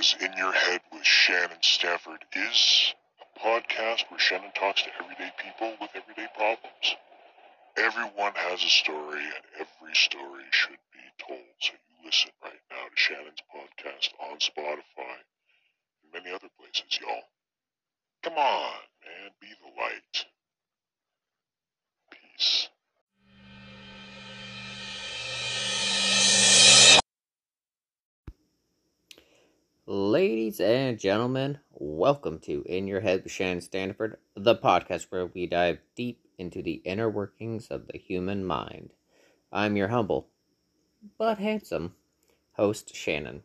In Your Head with Shannon Standiford is a podcast where Shannon talks to everyday people with everyday problems. Everyone has a story, and every story should be told. So you listen right now to Shannon's podcast on Spotify and many other places, y'all. Come on, man, be the light. Peace. Ladies and gentlemen, welcome to In Your Head with Shannon Standiford, the podcast where we dive deep into the inner workings of the human mind. I'm your humble, but handsome, host Shannon,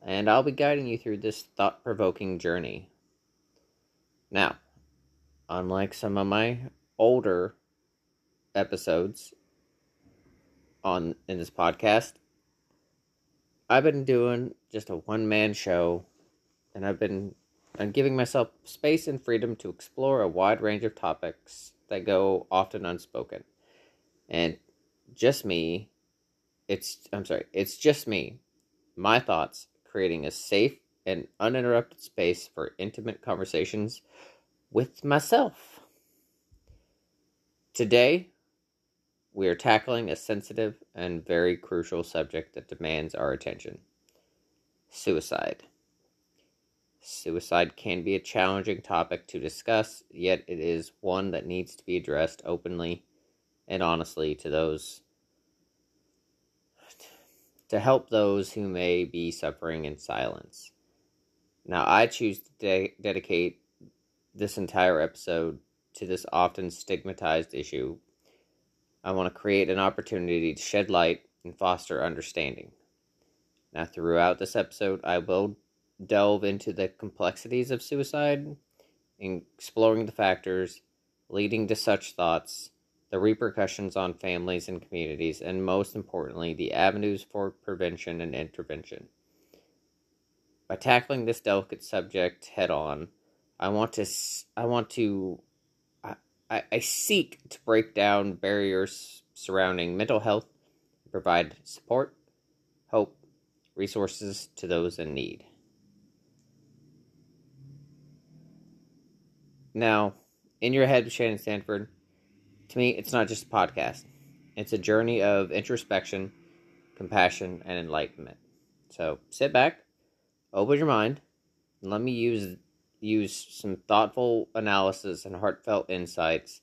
and I'll be guiding you through this thought provoking journey. Now, unlike some of my older episodes on in this podcast, I've been doing just a one man show, and I've been I'm giving myself space and freedom to explore a wide range of topics that go often unspoken. And just me, it's I'm sorry, it's just me, my thoughts, creating a safe and uninterrupted space for intimate conversations with myself. Today, we are tackling a sensitive and very crucial subject that demands our attention suicide. Suicide can be a challenging topic to discuss, yet it is one that needs to be addressed openly and honestly to those to help those who may be suffering in silence. Now, I choose to de- dedicate this entire episode to this often stigmatized issue I want to create an opportunity to shed light and foster understanding. Now, throughout this episode, I will delve into the complexities of suicide, exploring the factors leading to such thoughts, the repercussions on families and communities, and most importantly, the avenues for prevention and intervention. By tackling this delicate subject head on, I want to I want to I, I seek to break down barriers surrounding mental health, provide support, hope, resources to those in need. Now, in your head, Shannon Standiford, to me, it's not just a podcast. It's a journey of introspection, compassion, and enlightenment. So sit back, open your mind, and let me use use some thoughtful analysis and heartfelt insights.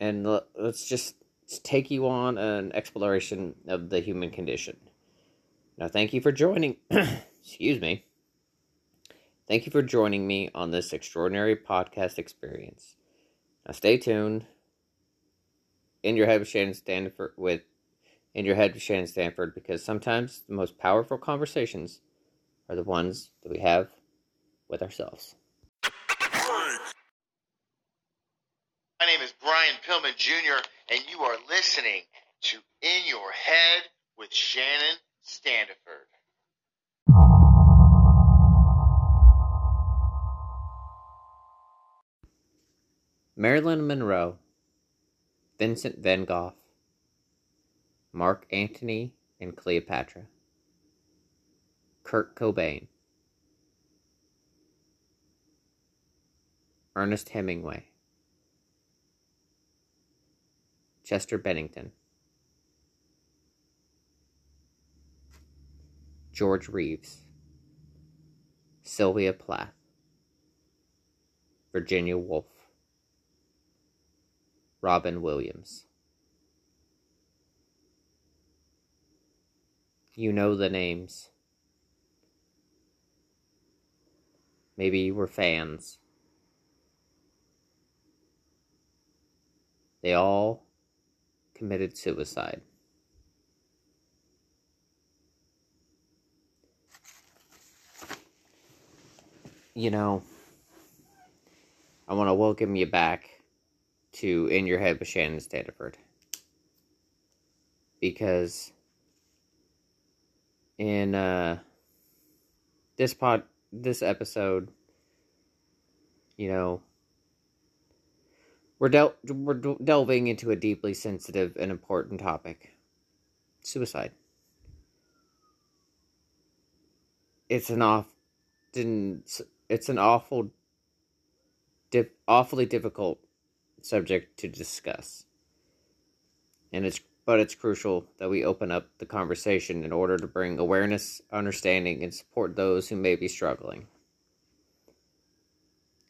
And let's just take you on an exploration of the human condition. Now, thank you for joining. excuse me. Thank you for joining me on this extraordinary podcast experience. Now, stay tuned. In your head with Shannon Standiford with in your head with Shannon Standiford because sometimes the most powerful conversations are the ones that we have with ourselves. My name is Brian Pillman Jr., and you are listening to In Your Head with Shannon Standiford. Marilyn Monroe, Vincent van Gogh, Mark Antony and Cleopatra, Kurt Cobain, Ernest Hemingway, Chester Bennington, George Reeves, Sylvia Plath, Virginia Woolf, Robin Williams. You know the names. Maybe you were fans. They all committed suicide. You know, I want to welcome you back to In Your Head with Shannon Standiford. Because in uh, this pod, this episode, you know, we're, del- we're delving into a deeply sensitive and important topic suicide. it's an often it's an awful dip, awfully difficult subject to discuss. And it's but it's crucial that we open up the conversation in order to bring awareness, understanding, and support those who may be struggling.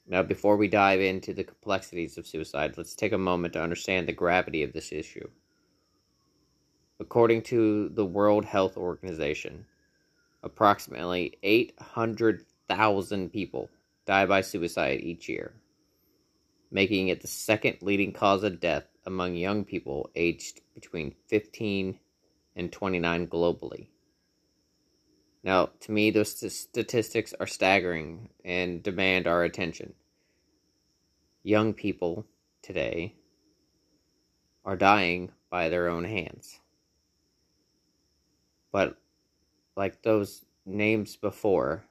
Now, before we dive into the complexities of suicide, let's take a moment to understand the gravity of this issue. According to the World Health Organization, approximately 800,000 people die by suicide each year, making it the second leading cause of death among young people aged between 15 and 29 globally. Now, to me, those statistics are staggering and demand our attention. Young people today are dying by their own hands. But, like those names before,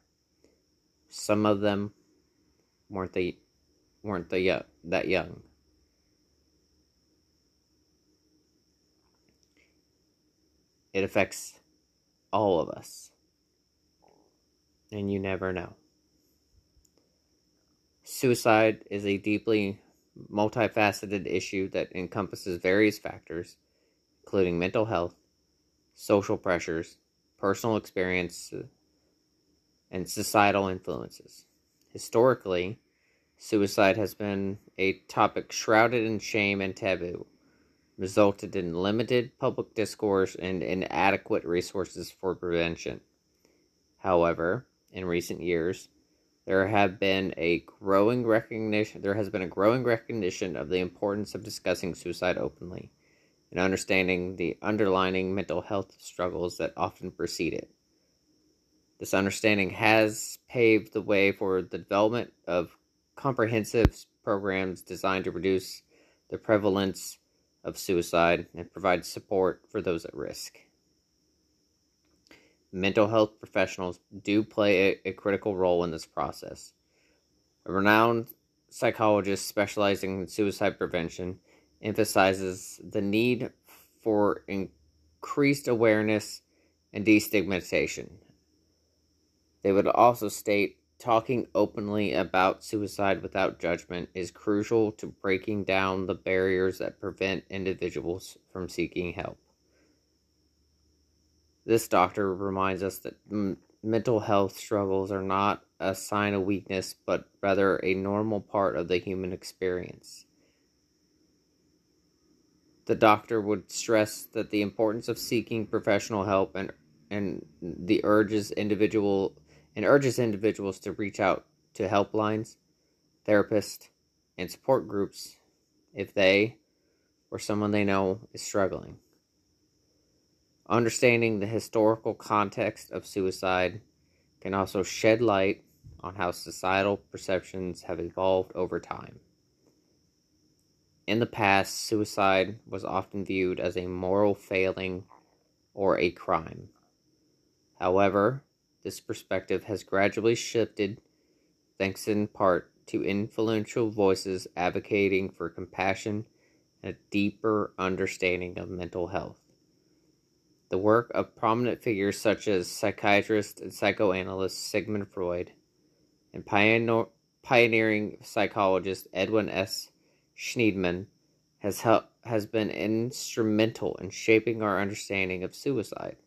some of them weren't the weren't they the that young. It affects all of us. And you never know. Suicide is a deeply multifaceted issue that encompasses various factors, including mental health, social pressures, personal experience, and societal influences. Historically, suicide has been a topic shrouded in shame and taboo resulted in limited public discourse and inadequate resources for prevention. However, in recent years, there have been a growing recognition there has been a growing recognition of the importance of discussing suicide openly and understanding the underlying mental health struggles that often precede it. This understanding has paved the way for the development of comprehensive programs designed to reduce the prevalence of suicide and provide support for those at risk. Mental health professionals do play a, a critical role in this process. A renowned psychologist specializing in suicide prevention emphasizes the need for increased awareness and destigmatization. They would also state talking openly about suicide without judgment is crucial to breaking down the barriers that prevent individuals from seeking help. This doctor reminds us that m- mental health struggles are not a sign of weakness, but rather a normal part of the human experience. The doctor would stress that the importance of seeking professional help and and the urges individual and urges individuals to reach out to helplines, therapists, and support groups if they or someone they know is struggling. Understanding the historical context of suicide can also shed light on how societal perceptions have evolved over time. In the past, suicide was often viewed as a moral failing or a crime. However, this perspective has gradually shifted, thanks in part to influential voices advocating for compassion and a deeper understanding of mental health. The work of prominent figures such as psychiatrist and psychoanalyst Sigmund Freud and pioneering psychologist Edwin S. Shneidman has, has been instrumental in shaping our understanding of suicide.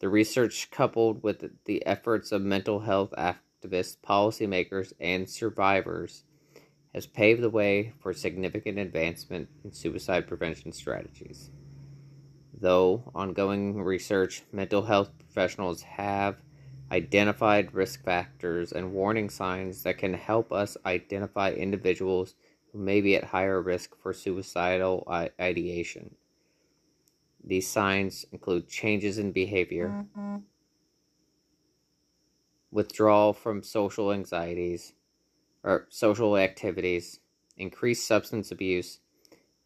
The research, coupled with the efforts of mental health activists, policymakers, and survivors, has paved the way for significant advancement in suicide prevention strategies. Though ongoing research, mental health professionals have identified risk factors and warning signs that can help us identify individuals who may be at higher risk for suicidal ideation. These signs include changes in behavior, mm-hmm. withdrawal from social anxieties or social activities, increased substance abuse,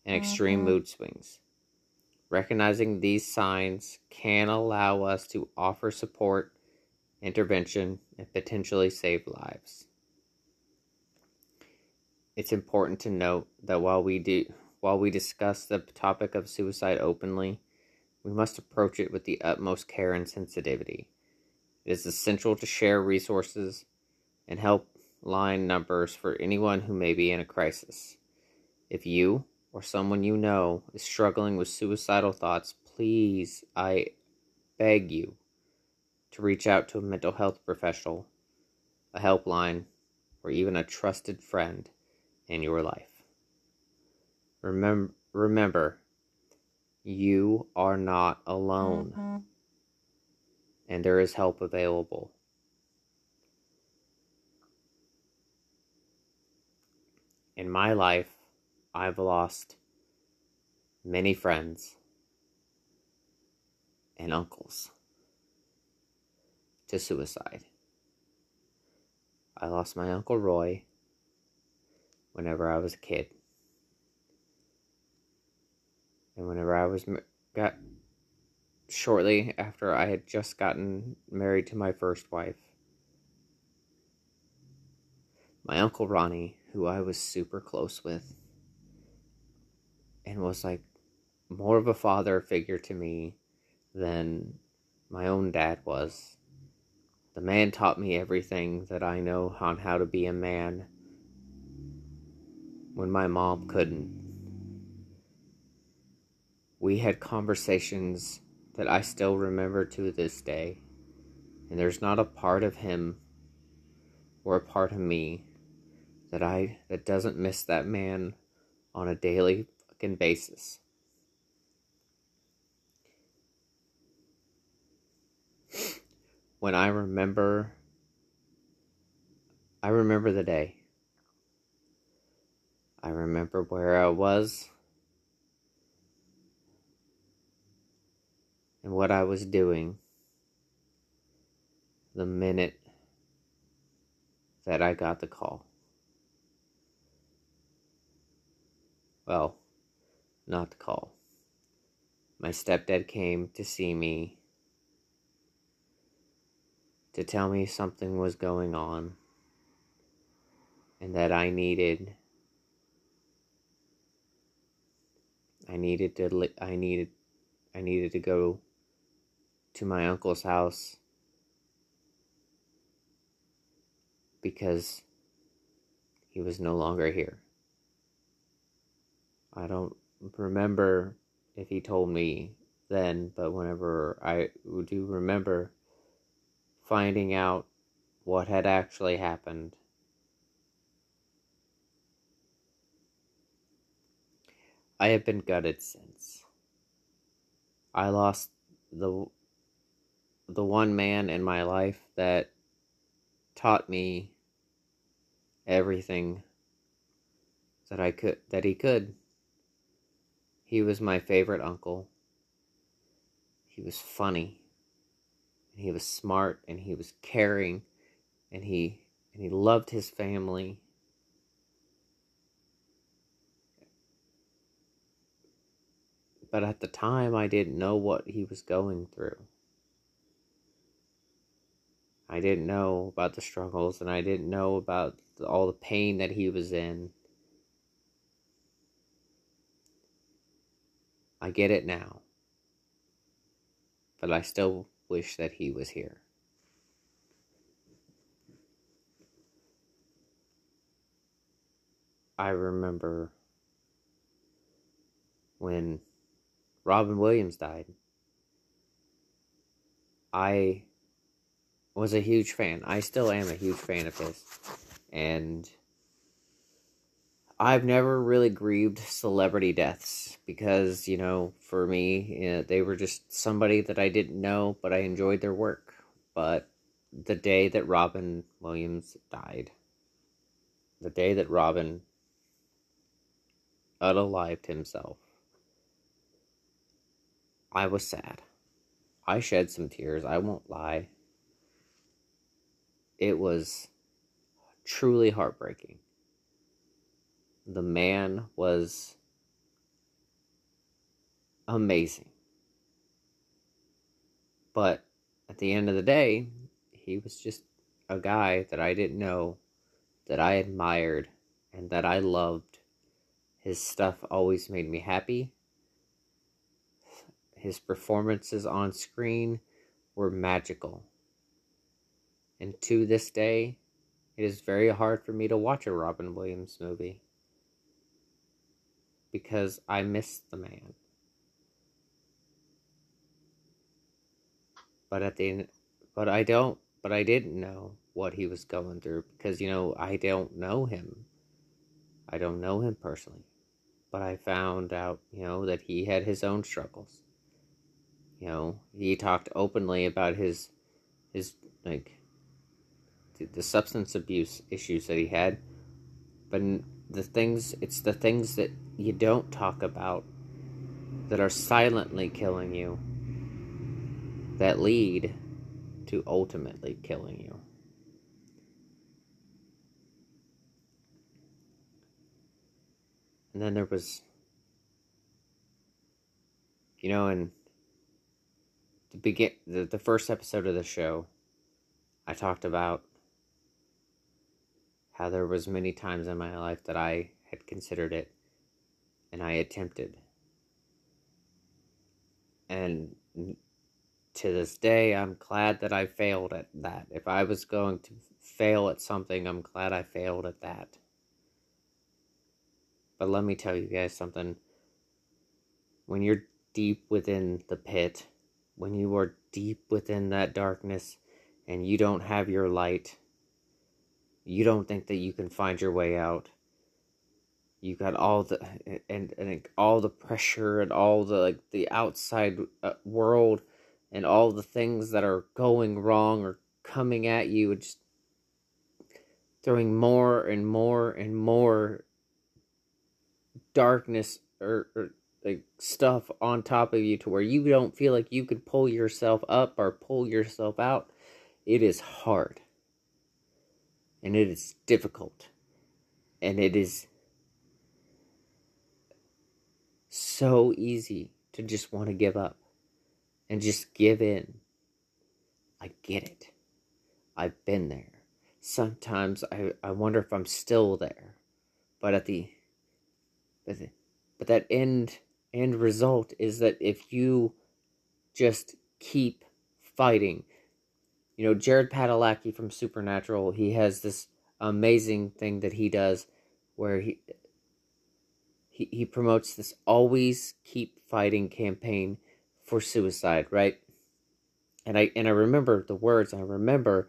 and extreme mm-hmm. mood swings. Recognizing these signs can allow us to offer support, intervention, and potentially save lives. It's important to note that while we do while we discuss the topic of suicide openly, we must approach it with the utmost care and sensitivity. It is essential to share resources and helpline numbers for anyone who may be in a crisis. If you or someone you know is struggling with suicidal thoughts, please, I beg you to reach out to a mental health professional, a helpline, or even a trusted friend in your life. Remember, remember you are not alone, mm-hmm. and there is help available. In my life, I've lost many friends and uncles to suicide. I lost my Uncle Roy whenever I was a kid. And whenever I was got shortly after I had just gotten married to my first wife, my Uncle Ronnie, who I was super close with, and was like more of a father figure to me than my own dad was. The man taught me everything that I know on how to be a man when my mom couldn't. We had conversations that I still remember to this day, and there's not a part of him or a part of me that I that doesn't miss that man on a daily fucking basis. when I remember I remember the day. I remember where I was and what I was doing the minute that I got the call. Well, not the call. My stepdad came to see me to tell me something was going on and that I needed I needed to I needed I needed to go to my uncle's house because he was no longer here. I don't remember if he told me then, but whenever I do remember finding out what had actually happened. I have been gutted since. I lost the the one man in my life that taught me everything that I could that he could. He was my favorite uncle. He was funny and he was smart and he was caring and he and he loved his family but at the time I didn't know what he was going through I didn't know about the struggles and I didn't know about all the pain that he was in I get it now but I still wish that he was here. I remember when Robin Williams died. I was a huge fan. I still am a huge fan of his. And I've never really grieved celebrity deaths because, you know, for me, they were just somebody that I didn't know, but I enjoyed their work. But the day that Robin Williams died, the day that Robin unalived himself, I was sad. I shed some tears, I won't lie. It was truly heartbreaking the man was amazing. But at the end of the day, he was just a guy that I didn't know, that I admired, and that I loved. His stuff always made me happy. His performances on screen were magical. And to this day, it is very hard for me to watch a Robin Williams movie because I miss the man. But at the end, but I don't, but I didn't know what he was going through because, you know, I don't know him. I don't know him personally. But I found out, you know, that he had his own struggles. You know, he talked openly about his, his, like, the substance abuse issues that he had. But the things, it's the things that you don't talk about that are silently killing you that lead to ultimately killing you. And then there was, you know, in the begin the, the first episode of the show, I talked about how there was many times in my life that I had considered it and I attempted. And to this day, I'm glad that I failed at that. If I was going to fail at something, I'm glad I failed at that. But let me tell you guys something. When you're deep within the pit, when you are deep within that darkness and you don't have your light, you don't think that you can find your way out. You got all the and and all the pressure and all the like the outside uh, world and all the things that are going wrong or coming at you and just throwing more and more and more darkness or, or like stuff on top of you to where you don't feel like you could pull yourself up or pull yourself out it is hard and it is difficult and it is so easy to just want to give up and just give in. I get it. I've been there. Sometimes I, I wonder if I'm still there. But at the but, the, but that end end result is that if you just keep fighting. You know, Jared Padalecki from Supernatural, he has this amazing thing that he does where he he, he promotes this always keep fighting campaign for suicide, right? And I and I remember the words, I remember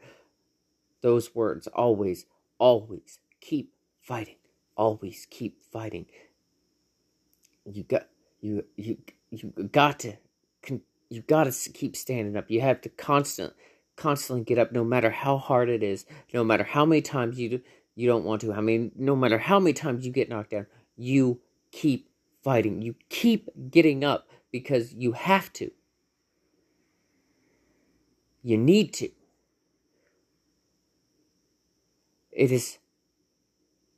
those words always, always keep fighting. Always keep fighting. You got you you you got to you got to keep standing up. You have to constant constantly get up no matter how hard it is, no matter how many times you you don't want to. I mean, no matter how many times you get knocked down, you keep fighting. You keep getting up because you have to. You need to. It is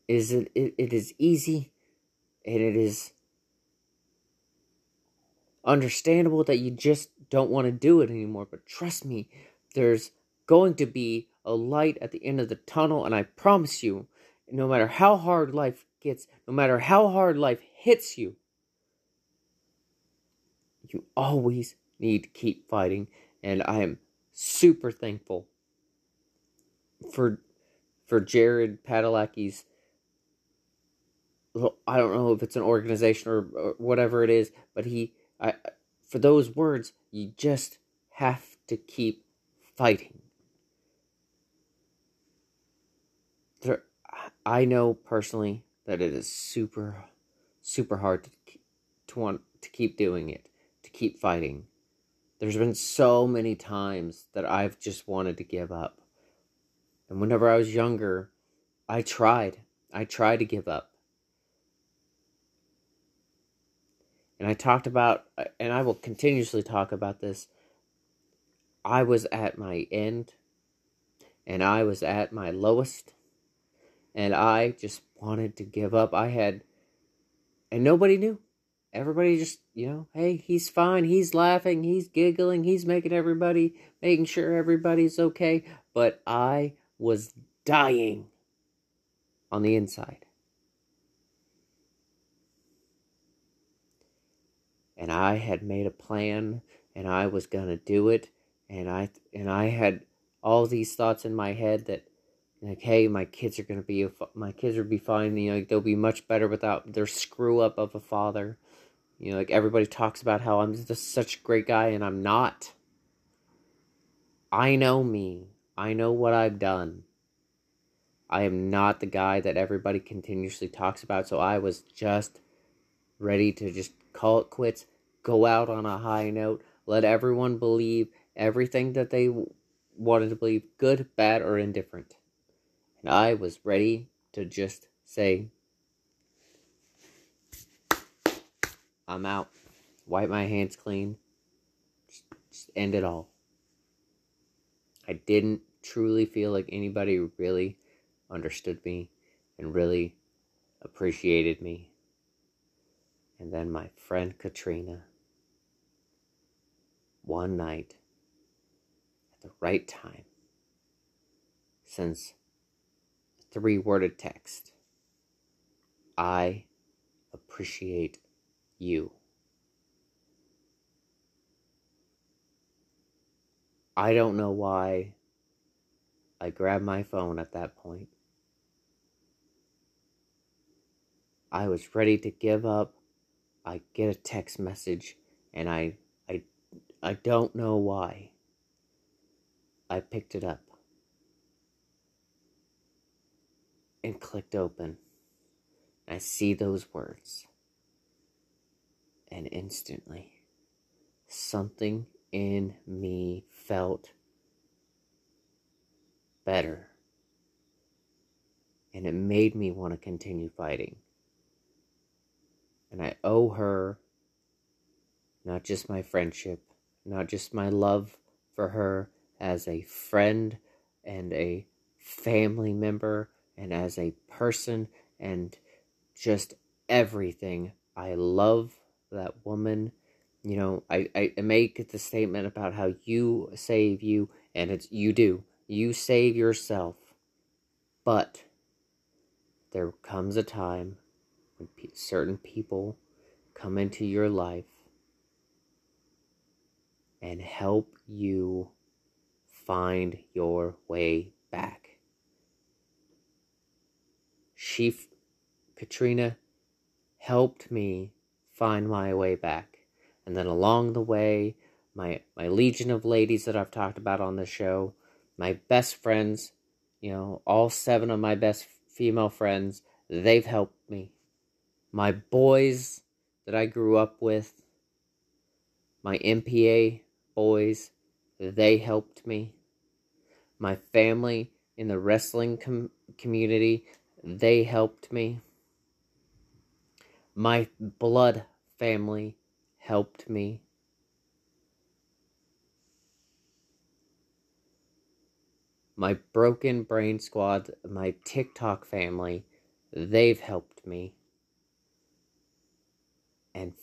it is it, it is easy and it is understandable that you just don't want to do it anymore, but trust me, there's going to be a light at the end of the tunnel and I promise you, no matter how hard life gets, no matter how hard life hits you, you always need to keep fighting. And I am super thankful for for Jared Padalecki's I don't know if it's an organization or, or whatever it is, but he I for those words, you just have to keep fighting. There, I know personally that it is super, super hard to to want to keep doing it to keep fighting. There's been so many times that I've just wanted to give up. And whenever I was younger, I tried. I tried to give up. And I talked about, uh, and I will continuously talk about this. I was at my end, and I was at my lowest, and I just wanted to give up. I had, and nobody knew everybody just, you know, hey, he's fine. He's laughing. He's giggling. He's making everybody, making sure everybody's okay. But I was dying on the inside. And I had made a plan and I was going to do it and I and I had all these thoughts in my head that like hey my kids are gonna be my kids will be fine you know like, they'll be much better without their screw up of a father. You know like everybody talks about how i'm just such a great guy and i'm not. I know me. I know what i've done. I am not the guy that everybody continuously talks about so i was just ready to just call it quits go out on a high note let everyone believe everything that they wanted to believe good bad or indifferent and I was ready to just say, I'm out. Wipe my hands clean. Just, just end it all. I didn't truly feel like anybody really understood me and really appreciated me. And then my friend Katrina, one night, the right time, since three worded text. I appreciate you. I don't know why I grabbed my phone at that point. I was ready to give up. I get a text message and I I I don't know why. I picked it up. and clicked open. I see those words. And instantly, something in me felt better. And it made me want to continue fighting. And I owe her not just my friendship, not just my love for her as a friend and a family member and as a person and just everything. I love that woman. You know, I, I make the statement about how you save you, and it's you do. You save yourself. But there comes a time when certain people come into your life and help you find your way back she, Katrina, helped me find my way back. And then along the way, my my legion of ladies that I've talked about on the show, my best friends, you know, all seven of my best female friends, they've helped me. My boys that I grew up with, my MPA boys, they helped me. My family in the wrestling com- community, they helped me. My blood family helped me. My broken brain squad, my TikTok family, they've helped me. And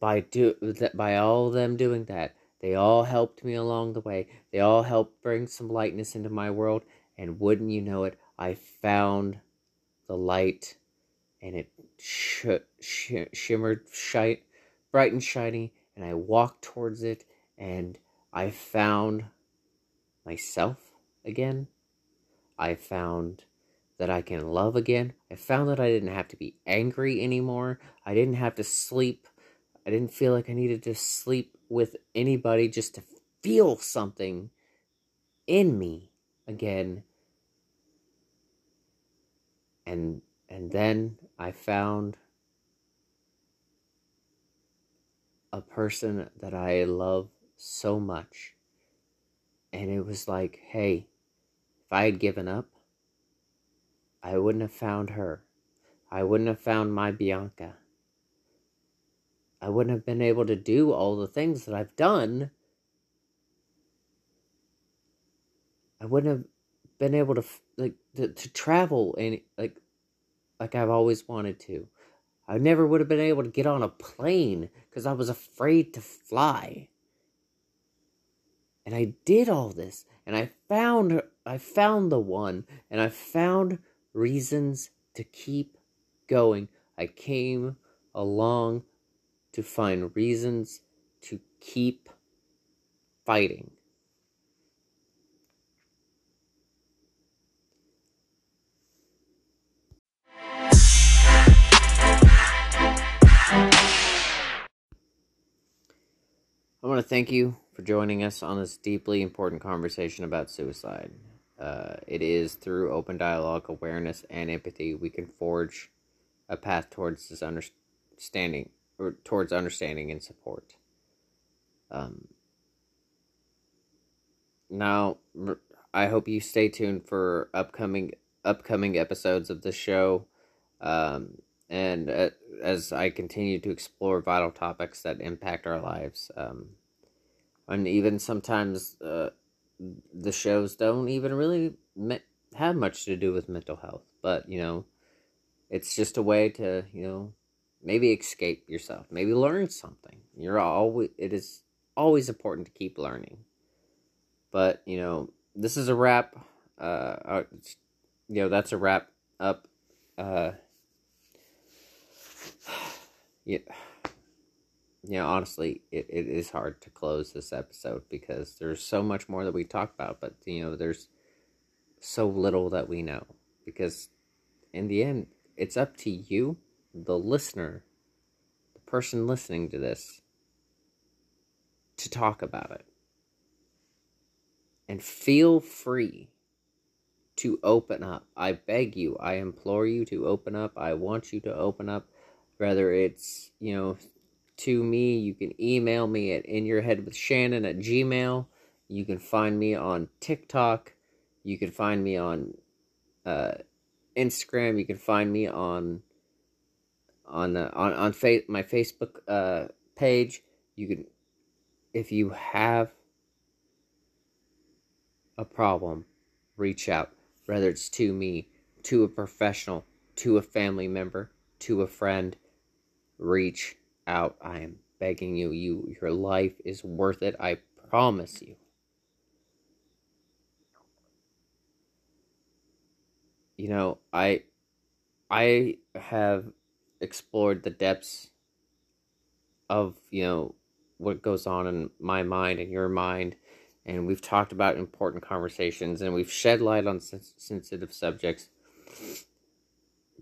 by do by all them doing that, they all helped me along the way. They all helped bring some lightness into my world, and wouldn't you know it, I found the light and it sh- sh- shimmered shite, bright and shiny and I walked towards it and I found myself again. I found that I can love again. I found that I didn't have to be angry anymore. I didn't have to sleep. I didn't feel like I needed to sleep with anybody just to feel something in me again and and then I found a person that I love so much. And it was like, hey, if I had given up, I wouldn't have found her. I wouldn't have found my Bianca. I wouldn't have been able to do all the things that I've done. I wouldn't have been able to like to, to travel and like like I've always wanted to. I never would have been able to get on a plane because I was afraid to fly. And I did all this and I found I found the one and I found reasons to keep going. I came along to find reasons to keep fighting. I want to thank you for joining us on this deeply important conversation about suicide. Uh, it is through open dialogue, awareness, and empathy we can forge a path towards this understanding or towards understanding and support. Um, now, I hope you stay tuned for upcoming upcoming episodes of the show, um, and uh, as I continue to explore vital topics that impact our lives, um, and even sometimes uh, the shows don't even really me- have much to do with mental health, but you know, it's just a way to you know maybe escape yourself, maybe learn something. You're always it is always important to keep learning. But, you know, this is a wrap. Uh, uh you know, that's a wrap up. Uh, yeah. Know, honestly, it, it is hard to close this episode because there's so much more that we talk about, but, you know, there's so little that we know. Because in the end, it's up to you, the listener, the person listening to this, to talk about it and feel free to open up. I beg you, I implore you to open up. I want you to open up. Whether it's, you know, to me, you can email me at inyourheadwithshannon at gmail. You can find me on TikTok. You can find me on uh, Instagram. You can find me on on uh, on on fa- my Facebook uh, page. You can, if you have a problem, reach out. Whether it's to me, to a professional, to a family member, to a friend, reach out. I am begging you. You your life is worth it. I promise you. You know, I I have explored the depths of, you know, what goes on in my mind and your mind and we've talked about important conversations and we've shed light on sensitive subjects.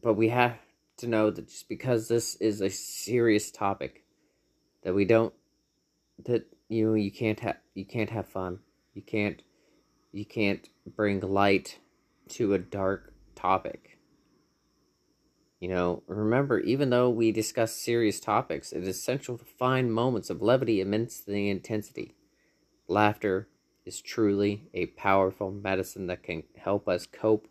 But we have to know that just because this is a serious topic, that we don't that you know you can't have you can't have fun. You can't you can't bring light to a dark topic. You know, remember, even though we discuss serious topics, it is essential to find moments of levity amidst the intensity. Laughter, is truly a powerful medicine that can help us cope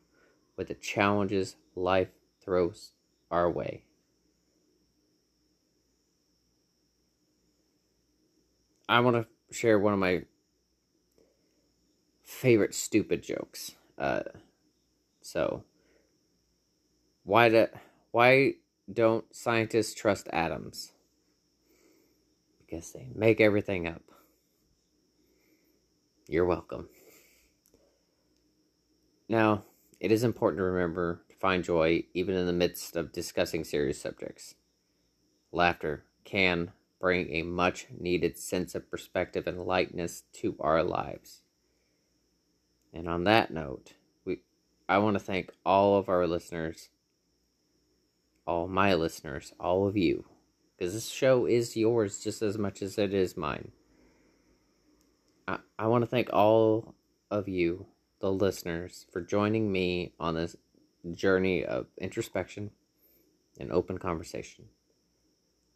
with the challenges life throws our way. I want to share one of my favorite stupid jokes. Uh, so, why do, why don't scientists trust atoms? Because they make everything up. You're welcome. Now, it is important to remember to find joy even in the midst of discussing serious subjects. Laughter can bring a much needed sense of perspective and lightness to our lives. And on that note, we I want to thank all of our listeners, all my listeners, all of you, because this show is yours just as much as it is mine. I, I want to thank all of you, the listeners, for joining me on this journey of introspection and open conversation.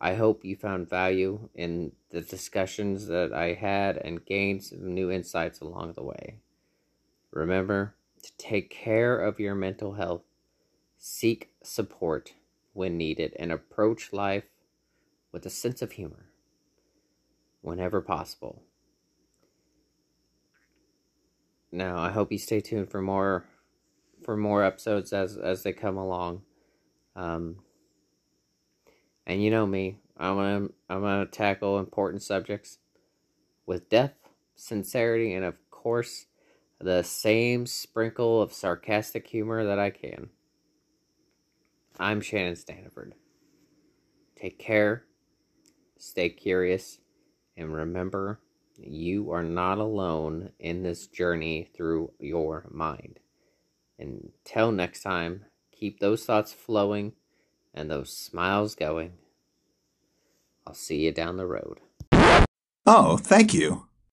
I hope you found value in the discussions that I had and gained some new insights along the way. Remember to take care of your mental health, seek support when needed, and approach life with a sense of humor whenever possible. Now, I hope you stay tuned for more for more episodes as as they come along. Um, and you know me, I'm gonna I'm gonna tackle important subjects with depth, sincerity, and of course, the same sprinkle of sarcastic humor that I can. I'm Shannon Standiford. Take care, stay curious, and remember you are not alone in this journey through your mind. Until next time, keep those thoughts flowing and those smiles going. I'll see you down the road. Oh, thank you.